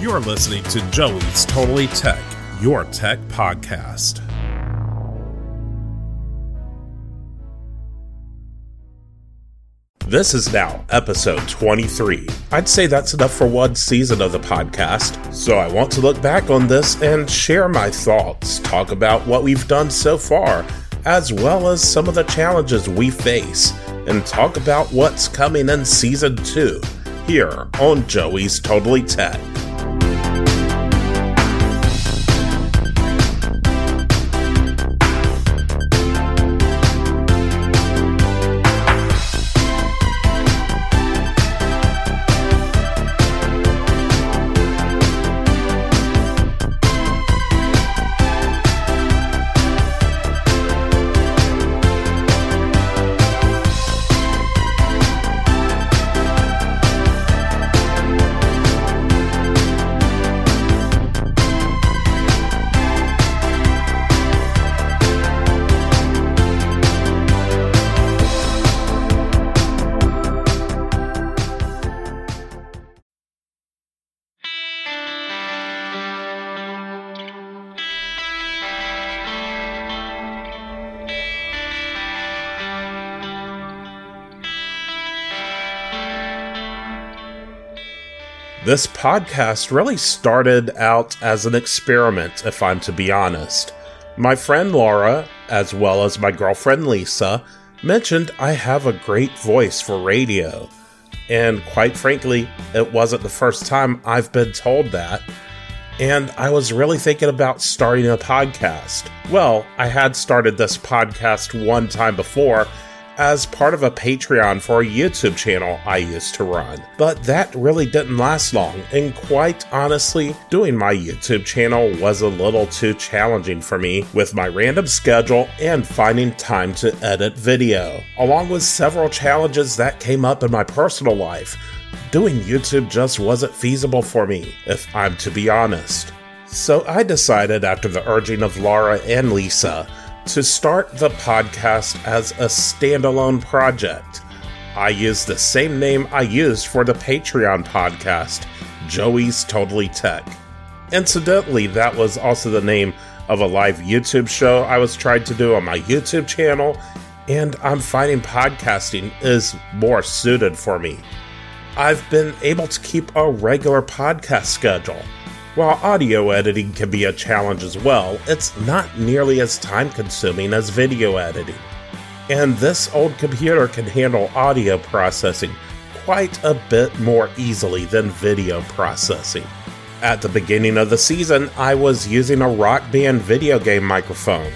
You're listening to Joey's Totally Tech, your tech podcast. This is now episode 23. I'd say that's enough for one season of the podcast, so I want to look back on this and share my thoughts, talk about what we've done so far, as well as some of the challenges we face, and talk about what's coming in season 2 here on Joey's Totally Tech. This podcast really started out as an experiment, if I'm to be honest. My friend Laura, as well as my girlfriend Lisa, mentioned I have a great voice for radio. And quite frankly, it wasn't the first time I've been told that. And I was really thinking about starting a podcast. Well, I had started this podcast one time before as part of a Patreon for a YouTube channel I used to run. But that really didn't last long, and quite honestly, doing my YouTube channel was a little too challenging for me with my random schedule and finding time to edit video, along with several challenges that came up in my personal life. Doing YouTube just wasn't feasible for me, if I'm to be honest. So I decided, after the urging of Laura and Lisa, to start the podcast as a standalone project. I used the same name I used for the Patreon podcast, Joey's Totally Tech. Incidentally, that was also the name of a live YouTube show I was trying to do on my YouTube channel, and I'm finding podcasting is more suited for me. I've been able to keep a regular podcast schedule while audio editing can be a challenge as well, it's not nearly as time consuming as video editing. And this old computer can handle audio processing quite a bit more easily than video processing. At the beginning of the season, I was using a Rock Band video game microphone.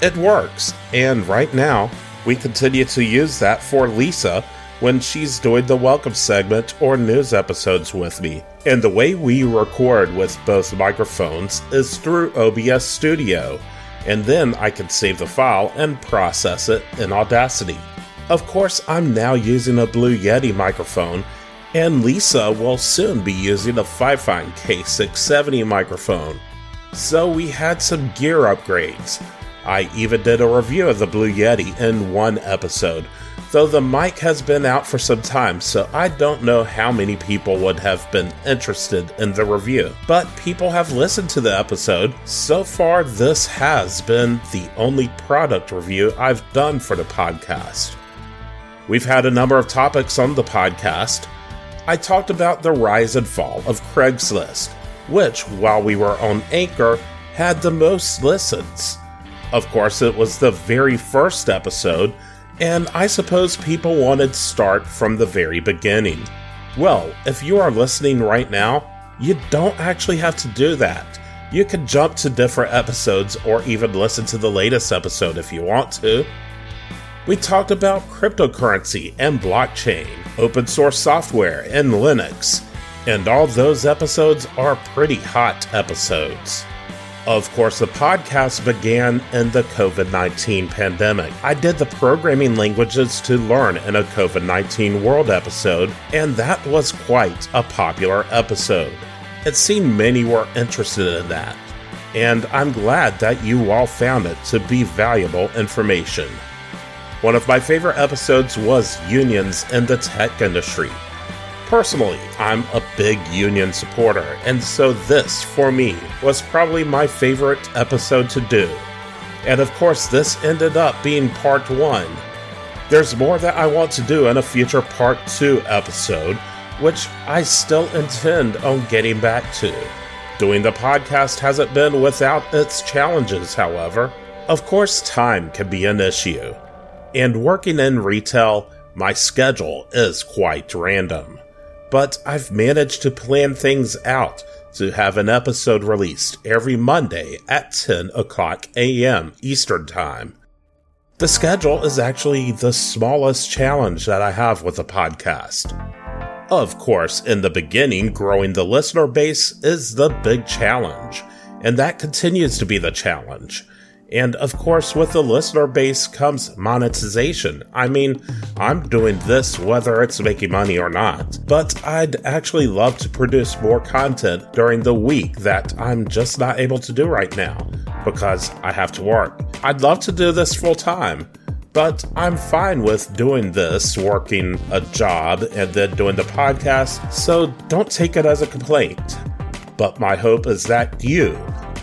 It works, and right now, we continue to use that for Lisa when she's doing the welcome segment or news episodes with me. And the way we record with both microphones is through OBS Studio, and then I can save the file and process it in Audacity. Of course, I'm now using a Blue Yeti microphone, and Lisa will soon be using a Fifine K670 microphone. So we had some gear upgrades. I even did a review of the Blue Yeti in one episode, though the mic has been out for some time, so I don't know how many people would have been interested in the review. But people have listened to the episode. So far, this has been the only product review I've done for the podcast. We've had a number of topics on the podcast. I talked about the rise and fall of Craigslist, which, while we were on Anchor, had the most listens. Of course, it was the very first episode, and I suppose people wanted to start from the very beginning. Well, if you are listening right now, you don't actually have to do that. You can jump to different episodes or even listen to the latest episode if you want to. We talked about cryptocurrency and blockchain, open source software, and Linux. And all those episodes are pretty hot episodes. Of course, the podcast began in the COVID 19 pandemic. I did the programming languages to learn in a COVID 19 world episode, and that was quite a popular episode. It seemed many were interested in that, and I'm glad that you all found it to be valuable information. One of my favorite episodes was Unions in the Tech Industry. Personally, I'm a big Union supporter, and so this, for me, was probably my favorite episode to do. And of course, this ended up being part one. There's more that I want to do in a future part two episode, which I still intend on getting back to. Doing the podcast hasn't been without its challenges, however. Of course, time can be an issue. And working in retail, my schedule is quite random but I've managed to plan things out to have an episode released every Monday at 10 o'clock a.m. Eastern Time. The schedule is actually the smallest challenge that I have with a podcast. Of course, in the beginning, growing the listener base is the big challenge, and that continues to be the challenge. And of course, with the listener base comes monetization. I mean, I'm doing this whether it's making money or not. But I'd actually love to produce more content during the week that I'm just not able to do right now because I have to work. I'd love to do this full time. But I'm fine with doing this, working a job, and then doing the podcast, so don't take it as a complaint. But my hope is that you,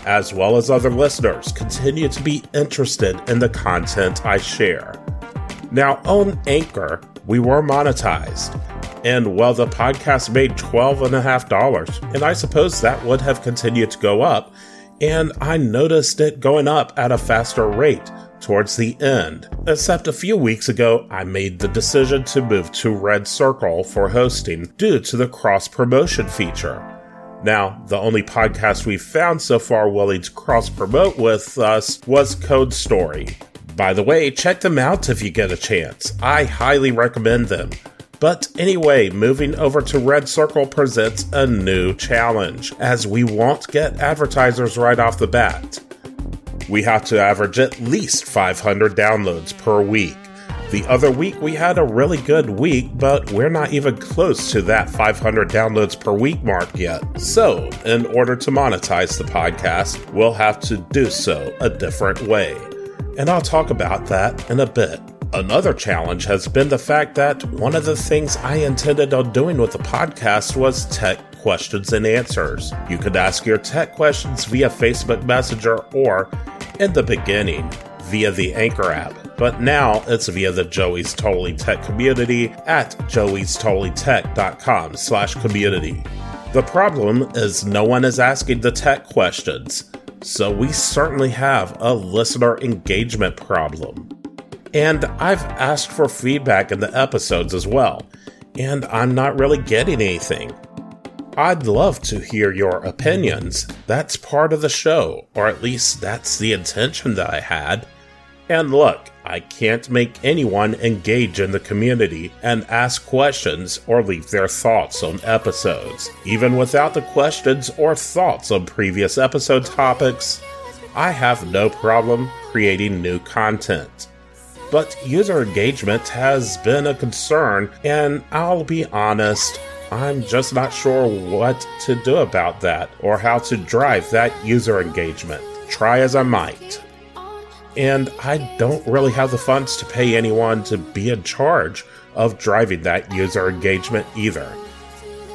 as well as other listeners, continue to be interested in the content I share. Now, on Anchor, we were monetized. And while the podcast made $12.5, and I suppose that would have continued to go up, and I noticed it going up at a faster rate towards the end. Except a few weeks ago, I made the decision to move to Red Circle for hosting due to the cross promotion feature. Now, the only podcast we've found so far willing to cross promote with us was Code Story. By the way, check them out if you get a chance. I highly recommend them. But anyway, moving over to Red Circle presents a new challenge, as we won't get advertisers right off the bat. We have to average at least 500 downloads per week. The other week, we had a really good week, but we're not even close to that 500 downloads per week mark yet. So, in order to monetize the podcast, we'll have to do so a different way. And I'll talk about that in a bit. Another challenge has been the fact that one of the things I intended on doing with the podcast was tech questions and answers. You could ask your tech questions via Facebook Messenger or, in the beginning, via the Anchor app but now it's via the Joey's Totally Tech community at joeystotallytech.com slash community. The problem is no one is asking the tech questions, so we certainly have a listener engagement problem. And I've asked for feedback in the episodes as well, and I'm not really getting anything. I'd love to hear your opinions. That's part of the show, or at least that's the intention that I had. And look, I can't make anyone engage in the community and ask questions or leave their thoughts on episodes. Even without the questions or thoughts on previous episode topics, I have no problem creating new content. But user engagement has been a concern, and I'll be honest, I'm just not sure what to do about that or how to drive that user engagement. Try as I might and I don't really have the funds to pay anyone to be in charge of driving that user engagement either.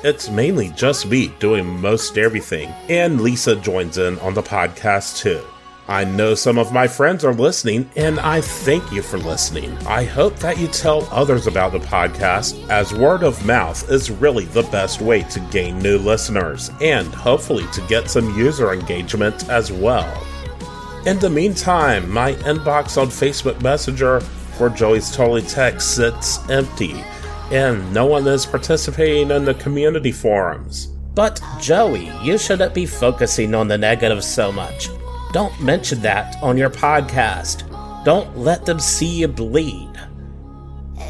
It's mainly just me doing most everything, and Lisa joins in on the podcast too. I know some of my friends are listening, and I thank you for listening. I hope that you tell others about the podcast, as word of mouth is really the best way to gain new listeners and hopefully to get some user engagement as well. In the meantime, my inbox on Facebook Messenger for Joey's Totally Tech sits empty, and no one is participating in the community forums. But, Joey, you shouldn't be focusing on the negative so much. Don't mention that on your podcast. Don't let them see you bleed.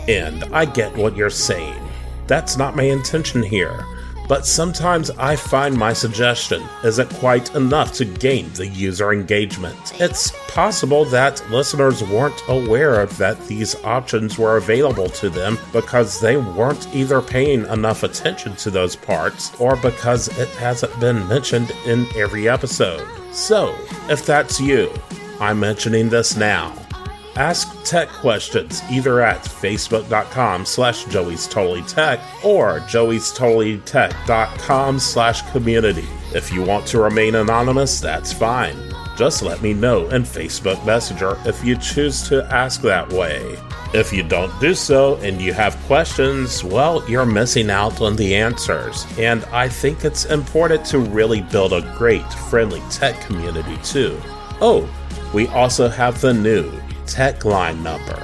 And I get what you're saying. That's not my intention here but sometimes I find my suggestion isn't quite enough to gain the user engagement. It's possible that listeners weren't aware that these options were available to them because they weren't either paying enough attention to those parts or because it hasn't been mentioned in every episode. So, if that's you, I'm mentioning this now. Ask tech questions either at facebook.com slash joey's totally tech or joey's slash community. If you want to remain anonymous, that's fine. Just let me know in Facebook Messenger if you choose to ask that way. If you don't do so and you have questions, well, you're missing out on the answers. And I think it's important to really build a great, friendly tech community too. Oh, we also have the new tech line number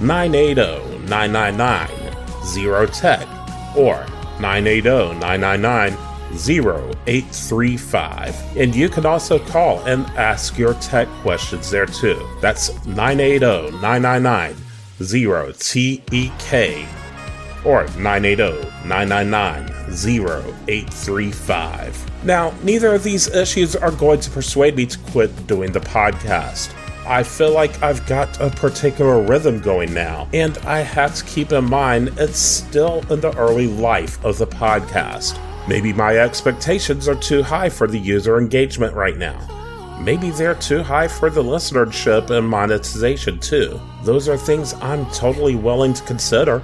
980 999 0tech or 980 999 0835. And you can also call and ask your tech questions there too. That's 980 999 0TEK or 980-999-0835. Now, neither of these issues are going to persuade me to quit doing the podcast. I feel like I've got a particular rhythm going now, and I have to keep in mind it's still in the early life of the podcast. Maybe my expectations are too high for the user engagement right now. Maybe they're too high for the listenership and monetization too. Those are things I'm totally willing to consider.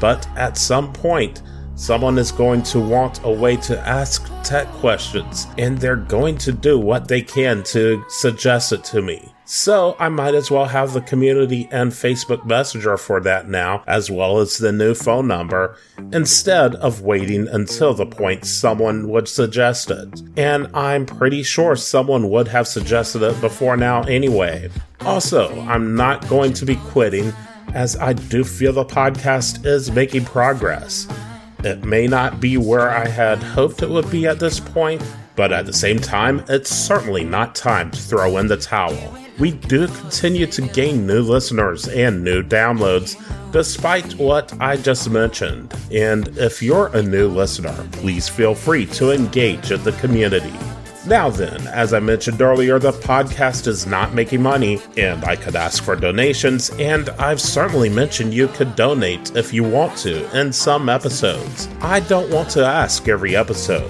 But at some point, someone is going to want a way to ask tech questions, and they're going to do what they can to suggest it to me. So I might as well have the community and Facebook Messenger for that now, as well as the new phone number, instead of waiting until the point someone would suggest it. And I'm pretty sure someone would have suggested it before now anyway. Also, I'm not going to be quitting, as I do feel the podcast is making progress. It may not be where I had hoped it would be at this point, but at the same time, it's certainly not time to throw in the towel we do continue to gain new listeners and new downloads, despite what I just mentioned. And if you're a new listener, please feel free to engage in the community. Now, then, as I mentioned earlier, the podcast is not making money, and I could ask for donations, and I've certainly mentioned you could donate if you want to in some episodes. I don't want to ask every episode.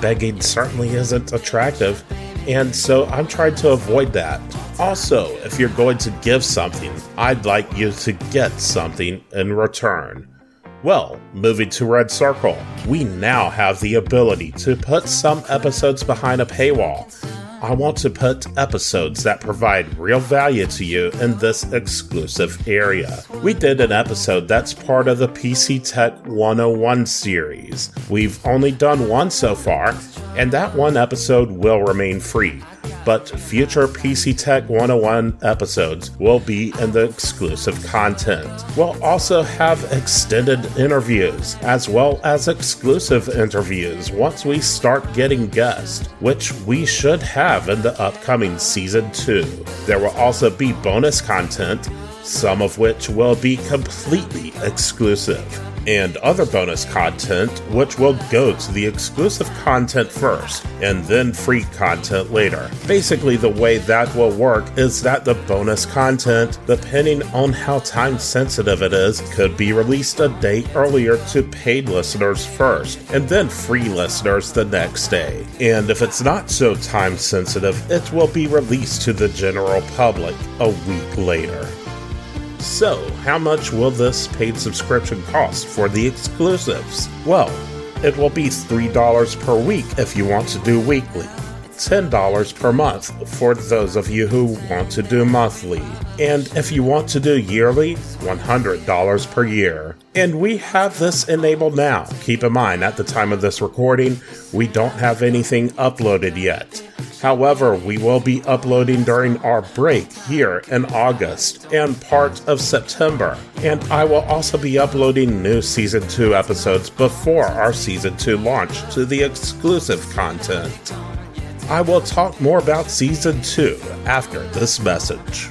Begging certainly isn't attractive, and so I'm trying to avoid that. Also, if you're going to give something, I'd like you to get something in return. Well, moving to Red Circle, we now have the ability to put some episodes behind a paywall. I want to put episodes that provide real value to you in this exclusive area. We did an episode that's part of the PC Tech 101 series. We've only done one so far, and that one episode will remain free but future PC Tech 101 episodes will be in the exclusive content. We'll also have extended interviews as well as exclusive interviews once we start getting guests, which we should have in the upcoming season 2. There will also be bonus content, some of which will be completely exclusive and other bonus content, which will go to the exclusive content first and then free content later. Basically, the way that will work is that the bonus content, depending on how time sensitive it is, could be released a day earlier to paid listeners first, and then free listeners the next day. And if it's not so time sensitive, it will be released to the general public a week later. So, how much will this paid subscription cost for the exclusives? Well, it will be $3 per week if you want to do weekly, $10 per month for those of you who want to do monthly, and if you want to do yearly, $100 per year. And we have this enabled now. Keep in mind, at the time of this recording, we don't have anything uploaded yet. However, we will be uploading during our break here in August and part of September. And I will also be uploading new Season 2 episodes before our Season 2 launch to the exclusive content. I will talk more about Season 2 after this message.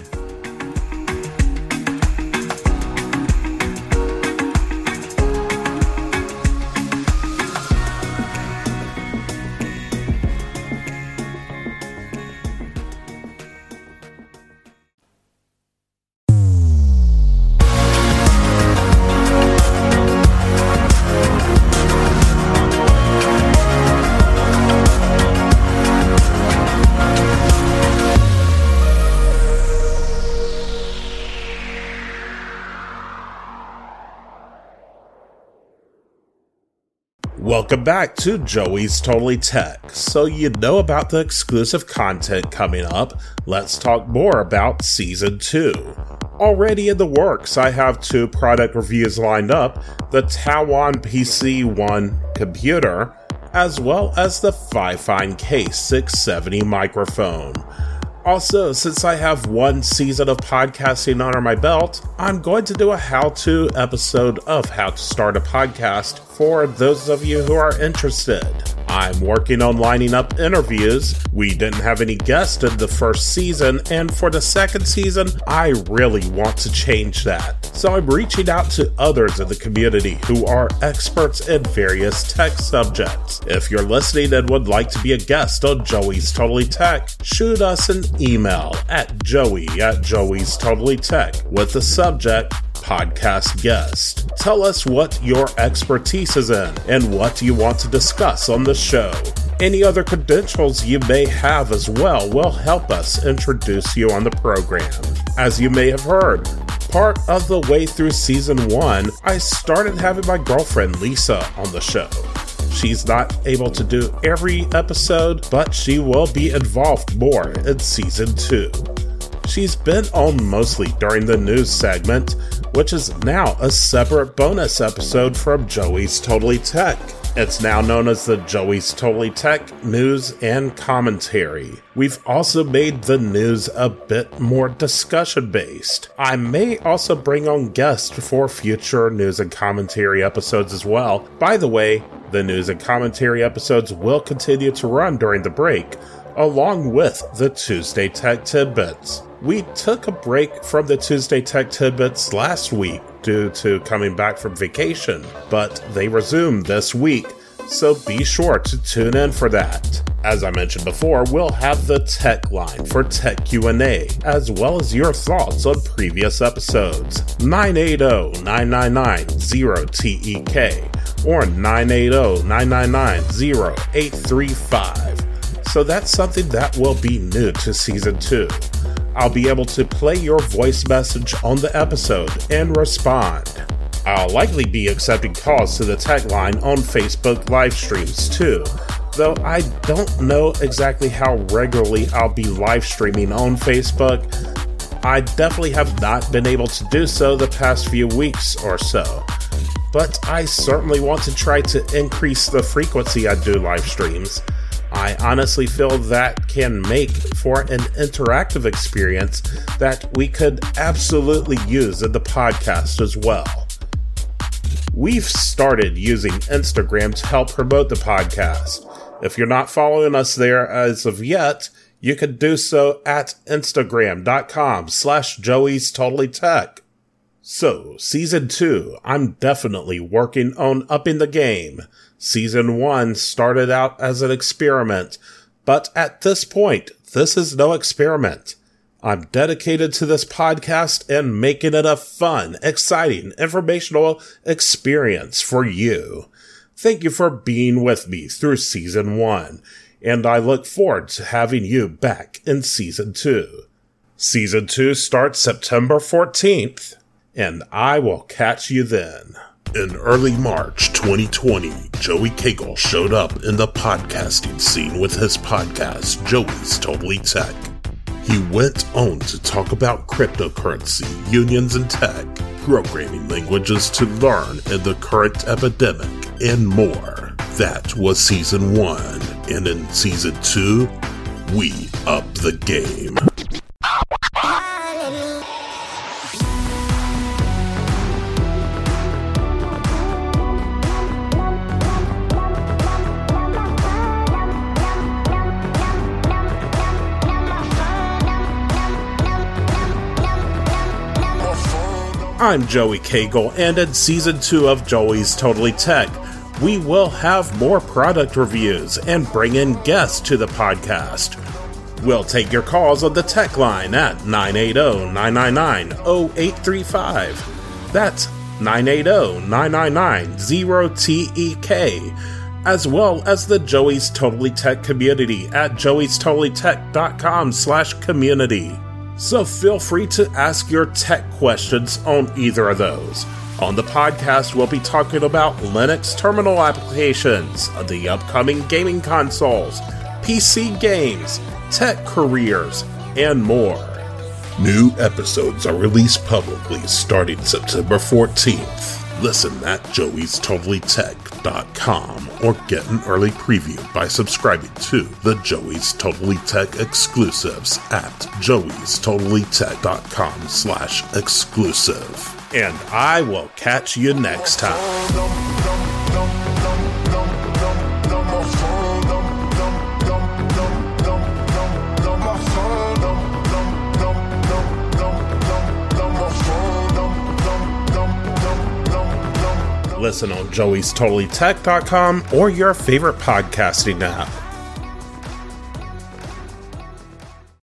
Welcome back to Joey's Totally Tech. So, you know about the exclusive content coming up. Let's talk more about Season 2. Already in the works, I have two product reviews lined up the Taiwan PC One computer, as well as the Fifine K670 microphone. Also, since I have one season of podcasting under my belt, I'm going to do a how to episode of how to start a podcast for those of you who are interested. I'm working on lining up interviews. We didn't have any guests in the first season, and for the second season, I really want to change that. So I'm reaching out to others in the community who are experts in various tech subjects. If you're listening and would like to be a guest on Joey's Totally Tech, shoot us an email at joey at Joey's Totally Tech with the subject podcast guest. Tell us what your expertise is in and what you want to discuss on the show. Any other credentials you may have as well will help us introduce you on the program. As you may have heard, part of the way through season one, I started having my girlfriend Lisa on the show. She's not able to do every episode, but she will be involved more in season two. She's been on mostly during the news segment, which is now a separate bonus episode from Joey's Totally Tech. It's now known as the Joey's Totally Tech News and Commentary. We've also made the news a bit more discussion based. I may also bring on guests for future news and commentary episodes as well. By the way, the news and commentary episodes will continue to run during the break, along with the Tuesday Tech Tidbits. We took a break from the Tuesday Tech Tidbits last week due to coming back from vacation, but they resumed this week, so be sure to tune in for that. As I mentioned before, we'll have the tech line for Tech Q&A, as well as your thoughts on previous episodes. 980-999-0TEK or 980-999-0835. So that's something that will be new to season 2. I'll be able to play your voice message on the episode and respond. I'll likely be accepting calls to the tech line on Facebook live streams too, though I don't know exactly how regularly I'll be live streaming on Facebook. I definitely have not been able to do so the past few weeks or so, but I certainly want to try to increase the frequency I do live streams. I honestly feel that can make for an interactive experience that we could absolutely use in the podcast as well. We've started using Instagram to help promote the podcast. If you're not following us there as of yet, you can do so at instagram.com slash joey's totally tech. So, season two, I'm definitely working on upping the game. Season one started out as an experiment, but at this point, this is no experiment. I'm dedicated to this podcast and making it a fun, exciting, informational experience for you. Thank you for being with me through season one, and I look forward to having you back in season two. Season two starts September 14th, and I will catch you then. In early March 2020, Joey Cagle showed up in the podcasting scene with his podcast, Joey's Totally Tech. He went on to talk about cryptocurrency, unions and tech, programming languages to learn in the current epidemic, and more. That was season one, and in season two, we up the game. I'm Joey Cagle, and in season two of Joey's Totally Tech, we will have more product reviews and bring in guests to the podcast. We'll take your calls on the tech line at 980 999 0835. That's 980 999 0TEK, as well as the Joey's Totally Tech community at joeystotallytech.com slash community so feel free to ask your tech questions on either of those. On the podcast, we'll be talking about Linux terminal applications, the upcoming gaming consoles, PC games, tech careers, and more. New episodes are released publicly starting September 14th. Listen at joeystotallytech.com or get an early preview by subscribing to the Joey's Totally Tech exclusives at joeystotallytech.com slash exclusive. And I will catch you next time. Listen on joeystotallytech.com or your favorite podcasting app.